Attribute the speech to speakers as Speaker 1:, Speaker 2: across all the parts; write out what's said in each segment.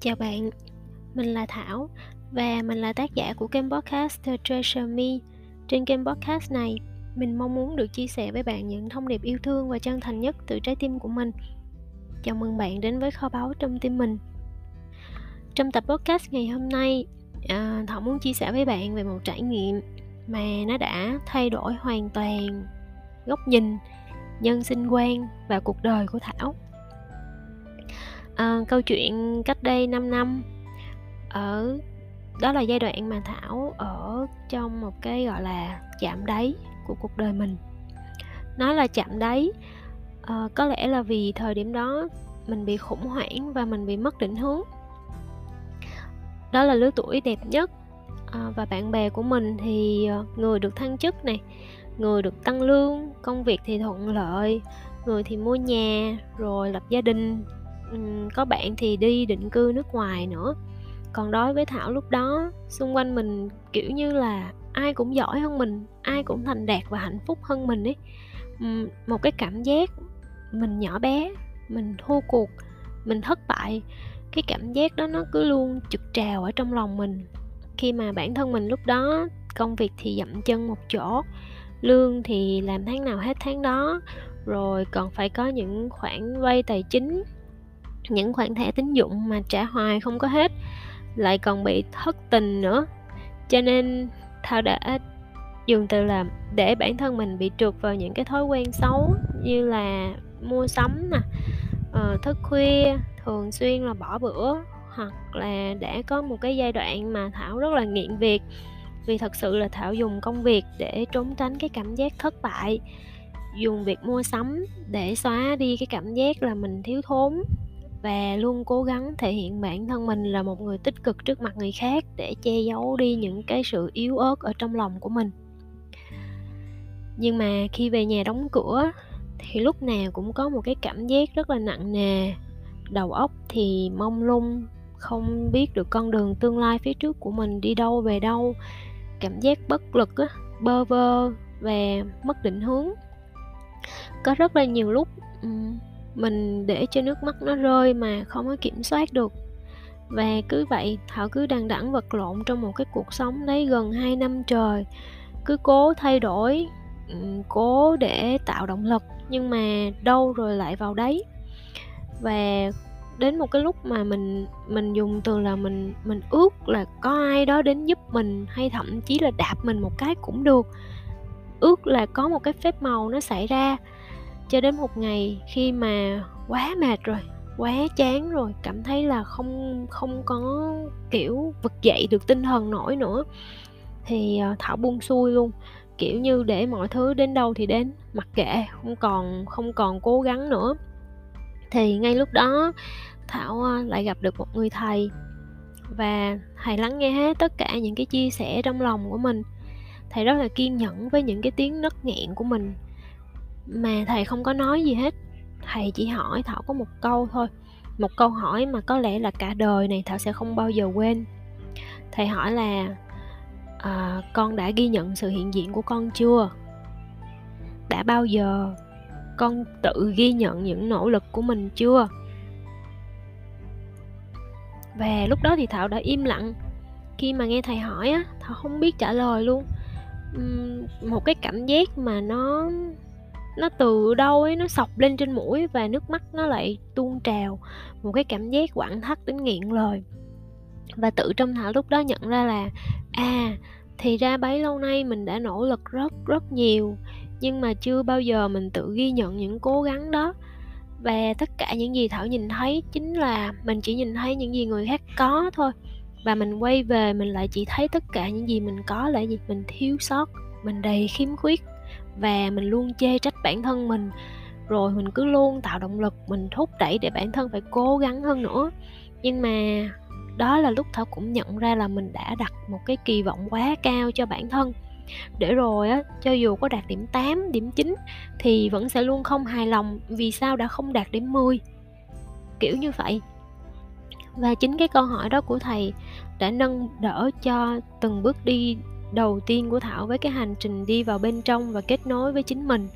Speaker 1: Chào bạn, mình là Thảo và mình là tác giả của kênh podcast The Treasure Me. Trên kênh podcast này, mình mong muốn được chia sẻ với bạn những thông điệp yêu thương và chân thành nhất từ trái tim của mình. Chào mừng bạn đến với kho báu trong tim mình. Trong tập podcast ngày hôm nay, à, Thảo muốn chia sẻ với bạn về một trải nghiệm mà nó đã thay đổi hoàn toàn góc nhìn, nhân sinh quan và cuộc đời của Thảo. À, câu chuyện cách đây 5 năm ở đó là giai đoạn mà thảo ở trong một cái gọi là chạm đáy của cuộc đời mình. Nói là chạm đáy à, có lẽ là vì thời điểm đó mình bị khủng hoảng và mình bị mất định hướng. Đó là lứa tuổi đẹp nhất à, và bạn bè của mình thì ờ, người được thăng chức này người được tăng lương, công việc thì thuận lợi, người thì mua nhà, rồi lập gia đình. Có bạn thì đi định cư nước ngoài nữa. Còn đối với thảo lúc đó, xung quanh mình, kiểu như là, ai cũng giỏi hơn mình, ai cũng thành đạt và hạnh phúc hơn mình ấy. Một cái cảm giác mình nhỏ bé, mình thua cuộc, mình thất bại, cái cảm giác đó nó cứ luôn trực trào ở trong lòng mình. Khi mà bản thân mình lúc đó, công việc thì dậm chân một chỗ lương thì làm tháng nào hết tháng đó, rồi còn phải có những khoản vay tài chính, những khoản thẻ tín dụng mà trả hoài không có hết, lại còn bị thất tình nữa. Cho nên thao đã dùng từ là để bản thân mình bị trượt vào những cái thói quen xấu như là mua sắm nè ờ, thức khuya, thường xuyên là bỏ bữa, hoặc là đã có một cái giai đoạn mà thảo rất là nghiện việc vì thật sự là thảo dùng công việc để trốn tránh cái cảm giác thất bại. Dùng việc mua sắm để xóa đi cái cảm giác là mình thiếu thốn. Và luôn cố gắng thể hiện bản thân mình là một người tích cực trước mặt người khác để che giấu đi những cái sự yếu ớt ở trong lòng của mình. Nhưng mà khi về nhà đóng cửa, thì lúc nào cũng có một cái cảm giác rất là nặng nề. Đầu óc thì mông lung, không biết được con đường tương lai phía trước của mình đi đâu về đâu cảm giác bất lực á, bơ vơ và mất định hướng. Có rất là nhiều lúc mình để cho nước mắt nó rơi mà không có kiểm soát được. Và cứ vậy thảo cứ đằng đẵng vật lộn trong một cái cuộc sống đấy gần 2 năm trời. Cứ cố thay đổi cố để tạo động lực nhưng mà đâu rồi lại vào đấy. Và đến một cái lúc mà mình mình dùng từ là mình mình ước là có ai đó đến giúp mình hay thậm chí là đạp mình một cái cũng được. Ước là có một cái phép màu nó xảy ra. Cho đến một ngày khi mà quá mệt rồi, quá chán rồi, cảm thấy là không không có kiểu vực dậy được tinh thần nổi nữa, thì ờ, thảo buông xuôi luôn. Kiểu như để mọi thứ đến đâu thì đến, mặc kệ, không còn không còn cố gắng nữa thì ngay lúc đó thảo ờ, lại gặp được một người thầy và thầy lắng nghe hết tất cả những cái chia sẻ trong lòng của mình. Thầy rất là kiên nhẫn với những cái tiếng nấc nghẹn của mình. Mà thầy không có nói gì hết. Thầy chỉ hỏi thảo có một câu thôi. Một câu hỏi mà có lẽ là cả đời này thảo sẽ không bao giờ quên. Thầy hỏi là à, con đã ghi nhận sự hiện diện của con chưa? Đã bao giờ con tự ghi nhận những nỗ lực của mình chưa? Và lúc đó thì thảo đã im lặng. Khi mà nghe thầy hỏi á thảo không biết trả lời luôn. Uhm, một cái cảm giác mà nó nó từ đâu ấy nó sọc lên trên mũi và nước mắt nó lại tuôn trào. Một cái cảm giác quặn thắt đến nghiện lời. Và tự trong thảo lúc đó nhận ra là à thì ra bấy lâu nay mình đã nỗ lực rất rất nhiều nhưng mà chưa bao giờ mình tự ghi nhận những cố gắng đó. Và tất cả những gì thảo nhìn thấy chính là mình chỉ nhìn thấy những gì người khác có thôi. Và mình quay về mình lại chỉ thấy tất cả những gì mình có là gì? Mình thiếu sót, mình đầy khiếm khuyết. Và mình luôn chê trách bản thân mình. Rồi mình cứ luôn tạo động lực, mình thúc đẩy để bản thân phải cố gắng hơn nữa. Nhưng mà đó là lúc thảo cũng nhận ra là mình đã đặt một cái kỳ vọng quá cao cho bản thân để rồi á cho dù có đạt điểm 8, điểm 9 thì vẫn sẽ luôn không hài lòng vì sao đã không đạt điểm 10 kiểu như vậy. Và chính cái câu hỏi đó của thầy đã nâng đỡ cho từng bước đi đầu tiên của thảo với cái hành trình đi vào bên trong và kết nối với chính mình.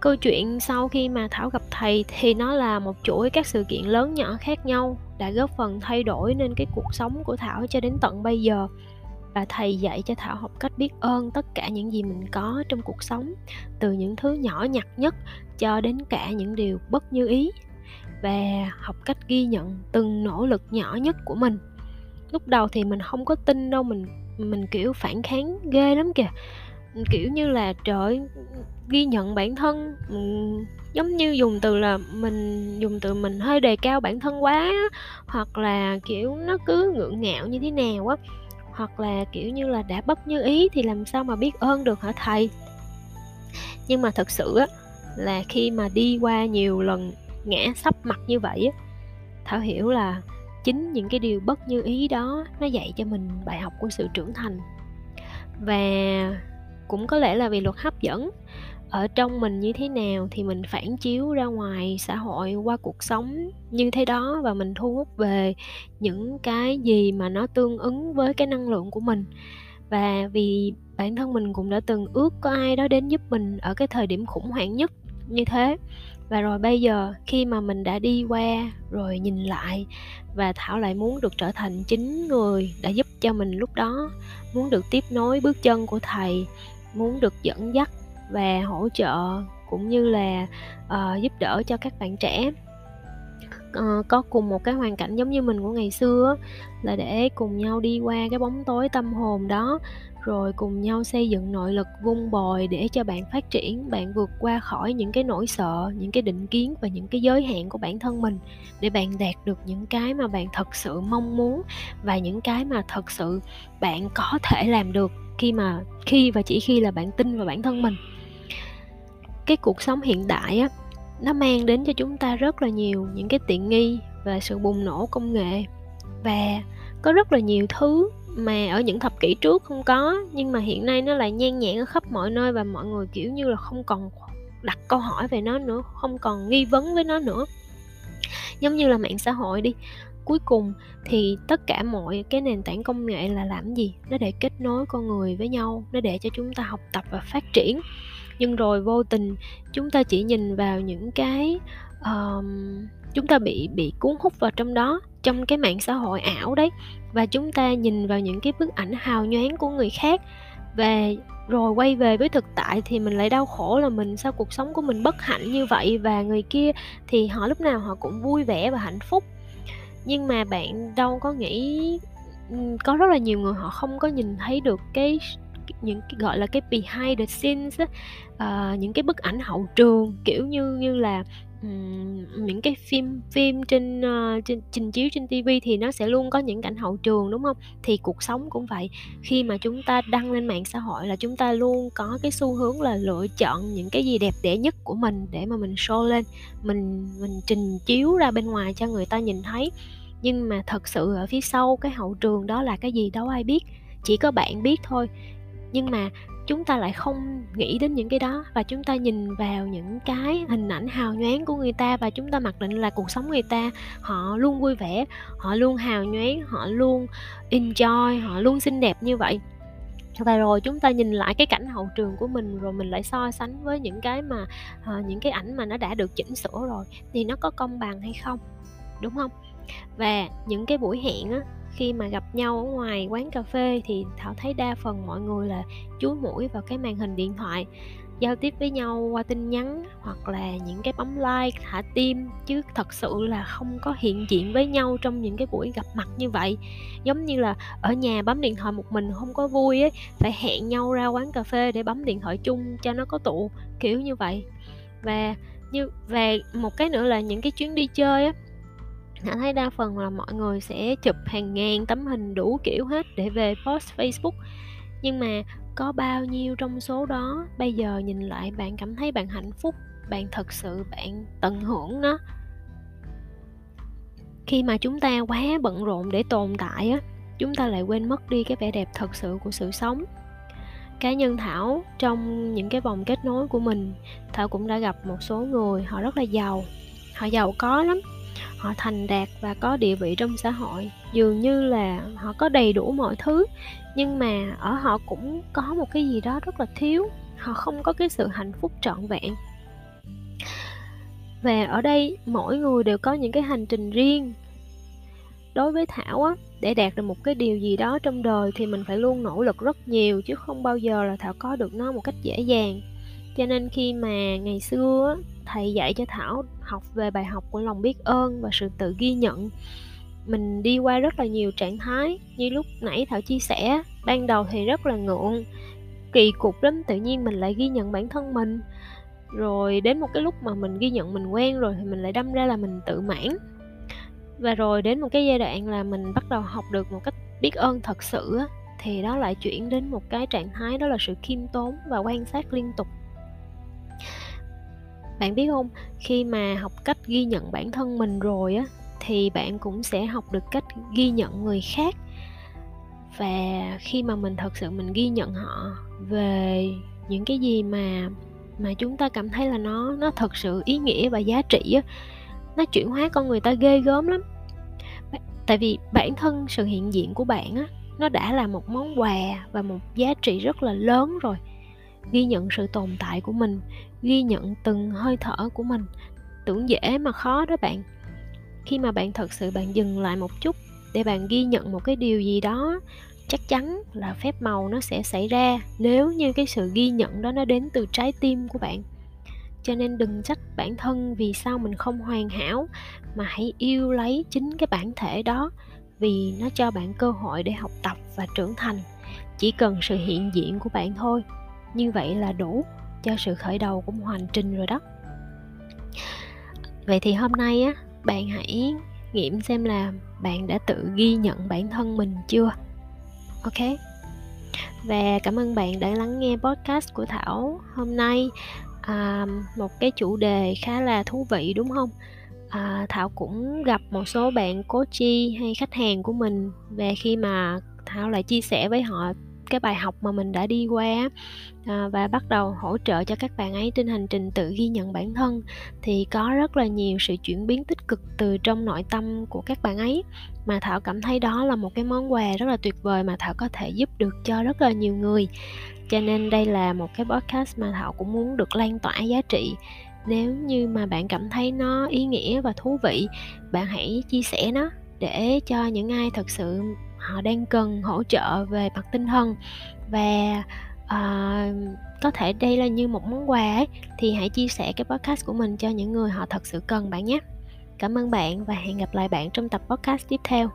Speaker 1: Câu chuyện sau khi mà thảo gặp thầy thì nó là một chuỗi các sự kiện lớn nhỏ khác nhau đã góp phần thay đổi nên cái cuộc sống của thảo cho đến tận bây giờ và thầy dạy cho thảo học cách biết ơn tất cả những gì mình có trong cuộc sống, từ những thứ nhỏ nhặt nhất cho đến cả những điều bất như ý, và học cách ghi nhận từng nỗ lực nhỏ nhất của mình. Lúc đầu thì mình không có tin đâu, mình mình kiểu phản kháng ghê lắm kìa. Kiểu như là, trời ghi nhận bản thân ừ, giống như dùng từ là mình, dùng từ mình hơi đề cao bản thân quá, hoặc là kiểu nó cứ ngượng ngạo như thế nào á hoặc là, kiểu như là, đã bất như ý thì làm sao mà biết ơn được hả thầy? Nhưng mà thật sự á, là khi mà đi qua nhiều lần ngã sắp mặt như vậy á, thảo hiểu là chính những cái điều bất như ý đó nó dạy cho mình bài học của sự trưởng thành. Và cũng có lẽ là vì luật hấp dẫn ở trong mình như thế nào thì mình phản chiếu ra ngoài xã hội qua cuộc sống như thế đó và mình thu hút về những cái gì mà nó tương ứng với cái năng lượng của mình. Và vì bản thân mình cũng đã từng ước có ai đó đến giúp mình ở cái thời điểm khủng hoảng nhất như thế. Và rồi bây giờ khi mà mình đã đi qua rồi nhìn lại và thảo lại muốn được trở thành chính người đã giúp cho mình lúc đó, muốn được tiếp nối bước chân của thầy, muốn được dẫn dắt và hỗ trợ cũng như là uh, giúp đỡ cho các bạn trẻ. Uh, có cùng một cái hoàn cảnh giống như mình của ngày xưa là để cùng nhau đi qua cái bóng tối tâm hồn đó rồi cùng nhau xây dựng nội lực vun bồi để cho bạn phát triển bạn vượt qua khỏi những cái nỗi sợ những cái định kiến và những cái giới hạn của bản thân mình để bạn đạt được những cái mà bạn thật sự mong muốn và những cái mà thật sự bạn có thể làm được khi mà khi và chỉ khi là bạn tin vào bản thân mình cái cuộc sống hiện đại á, nó mang đến cho chúng ta rất là nhiều những cái tiện nghi và sự bùng nổ công nghệ. Và có rất là nhiều thứ mà ở những thập kỷ trước không có, nhưng mà hiện nay nó lại nhan nhản ở khắp mọi nơi và mọi người, kiểu như là, không còn đặt câu hỏi về nó nữa, không còn nghi vấn với nó nữa. Giống như là mạng xã hội đi. Cuối cùng thì tất cả mọi cái nền tảng công nghệ là làm gì? Nó để kết nối con người với nhau, nó để cho chúng ta học tập và phát triển nhưng rồi vô tình chúng ta chỉ nhìn vào những cái um, chúng ta bị bị cuốn hút vào trong đó trong cái mạng xã hội ảo đấy. Và chúng ta nhìn vào những cái bức ảnh hào nhoáng của người khác. Về rồi quay về với thực tại thì mình lại đau khổ là mình sao cuộc sống của mình bất hạnh như vậy? Và người kia thì họ lúc nào họ cũng vui vẻ và hạnh phúc. Nhưng mà bạn đâu có nghĩ có rất là nhiều người họ không có nhìn thấy được cái những cái gọi là cái behind the scenes uh, những cái bức ảnh hậu trường kiểu như như là um, những cái phim phim trên uh, trên trình chiếu trên TV thì nó sẽ luôn có những cảnh hậu trường đúng không? Thì cuộc sống cũng vậy. Khi mà chúng ta đăng lên mạng xã hội là chúng ta luôn có cái xu hướng là lựa chọn những cái gì đẹp đẽ nhất của mình để mà mình show lên, mình mình trình chiếu ra bên ngoài cho người ta nhìn thấy. Nhưng mà thật sự ở phía sau cái hậu trường đó là cái gì đâu ai biết, chỉ có bạn biết thôi nhưng mà chúng ta lại không nghĩ đến những cái đó và chúng ta nhìn vào những cái hình ảnh hào nhoáng của người ta và chúng ta mặc định là cuộc sống người ta họ luôn vui vẻ họ luôn hào nhoáng họ luôn enjoy họ luôn xinh đẹp như vậy. Và rồi chúng ta nhìn lại cái cảnh hậu trường của mình rồi mình lại so sánh với những cái mà uh, những cái ảnh mà nó đã được chỉnh sửa rồi thì nó có công bằng hay không đúng không? Và những cái buổi hẹn á khi mà gặp nhau ở ngoài quán cà phê thì thảo thấy đa phần mọi người là chú mũi vào cái màn hình điện thoại, giao tiếp với nhau qua tin nhắn hoặc là những cái bấm like, thả tim, chứ thật sự là không có hiện diện với nhau trong những cái buổi gặp mặt như vậy. Giống như là ở nhà bấm điện thoại một mình không có vui ấy, phải hẹn nhau ra quán cà phê để bấm điện thoại chung cho nó có tụ, kiểu như vậy. Và như về một cái nữa là những cái chuyến đi chơi á Hạnh thấy đa phần là mọi người sẽ chụp hàng ngàn tấm hình đủ kiểu hết để về post Facebook. Nhưng mà có bao nhiêu trong số đó bây giờ nhìn lại bạn cảm thấy bạn hạnh phúc, bạn thật sự bạn tận hưởng nó? Khi mà chúng ta quá bận rộn để tồn tại á, chúng ta lại quên mất đi cái vẻ đẹp thật sự của sự sống. Cá nhân thảo, trong những cái vòng kết nối của mình, thảo cũng đã gặp một số người họ rất là giàu. Họ giàu có lắm họ thành đạt và có địa vị trong xã hội. Dường như là họ có đầy đủ mọi thứ, nhưng mà ở họ cũng có một cái gì đó rất là thiếu. Họ không có cái sự hạnh phúc trọn vẹn. Và ở đây, mỗi người đều có những cái hành trình riêng. Đối với thảo á, để đạt được một cái điều gì đó trong đời thì mình phải luôn nỗ lực rất nhiều, chứ không bao giờ là thảo có được nó một cách dễ dàng cho nên khi mà ngày xưa thầy dạy cho thảo học về bài học của lòng biết ơn và sự tự ghi nhận, mình đi qua rất là nhiều trạng thái. Như lúc nãy thảo chia sẻ, ban đầu thì rất là ngượng, kỳ cục lắm, tự nhiên mình lại ghi nhận bản thân mình. Rồi đến một cái lúc mà mình ghi nhận mình quen rồi thì mình lại đâm ra là mình tự mãn. Và rồi đến một cái giai đoạn là mình bắt đầu học được một cách biết ơn thật sự thì đó lại chuyển đến một cái trạng thái đó là sự khiêm tốn và quan sát liên tục bạn biết không? Khi mà học cách ghi nhận bản thân mình rồi á, thì bạn cũng sẽ học được cách ghi nhận người khác. Và khi mà mình thật sự mình ghi nhận họ về những cái gì mà mà chúng ta cảm thấy là nó nó thật sự ý nghĩa và giá trị á, nó chuyển hóa con người ta ghê gớm lắm. Tại vì bản thân sự hiện diện của bạn á, nó đã là một món quà và một giá trị rất là lớn rồi ghi nhận sự tồn tại của mình, ghi nhận từng hơi thở của mình. Tưởng dễ mà khó đó bạn. Khi mà bạn thật sự bạn dừng lại một chút để bạn ghi nhận một cái điều gì đó, chắc chắn là phép màu nó sẽ xảy ra nếu như cái sự ghi nhận đó nó đến từ trái tim của bạn. Cho nên đừng trách bản thân vì sao mình không hoàn hảo, mà hãy yêu lấy chính cái bản thể đó vì nó cho bạn cơ hội để học tập và trưởng thành. Chỉ cần sự hiện diện của bạn thôi như vậy là đủ cho sự khởi đầu của một hành trình rồi đó. Vậy thì hôm nay á bạn hãy nghiệm xem là bạn đã tự ghi nhận bản thân mình chưa? Ok. Và cảm ơn bạn đã lắng nghe podcast của thảo hôm nay. À, một cái chủ đề khá là thú vị đúng không? À, thảo cũng gặp một số bạn cố chi hay khách hàng của mình. Về khi mà thảo lại chia sẻ với họ cái bài học mà mình đã đi qua à, và bắt đầu hỗ trợ cho các bạn ấy trên hành trình tự ghi nhận bản thân thì có rất là nhiều sự chuyển biến tích cực từ trong nội tâm của các bạn ấy. Mà thảo cảm thấy đó là một cái món quà rất là tuyệt vời mà thảo có thể giúp được cho rất là nhiều người. Cho nên đây là một cái podcast mà thảo cũng muốn được lan tỏa giá trị. Nếu như mà bạn cảm thấy nó ý nghĩa và thú vị bạn hãy chia sẻ nó để cho những ai thật sự họ đang cần hỗ trợ về mặt tinh thần và uh, có thể đây là như một món quà ấy, thì hãy chia sẻ cái podcast của mình cho những người họ thật sự cần bạn nhé. Cảm ơn bạn và hẹn gặp lại bạn trong tập podcast tiếp theo.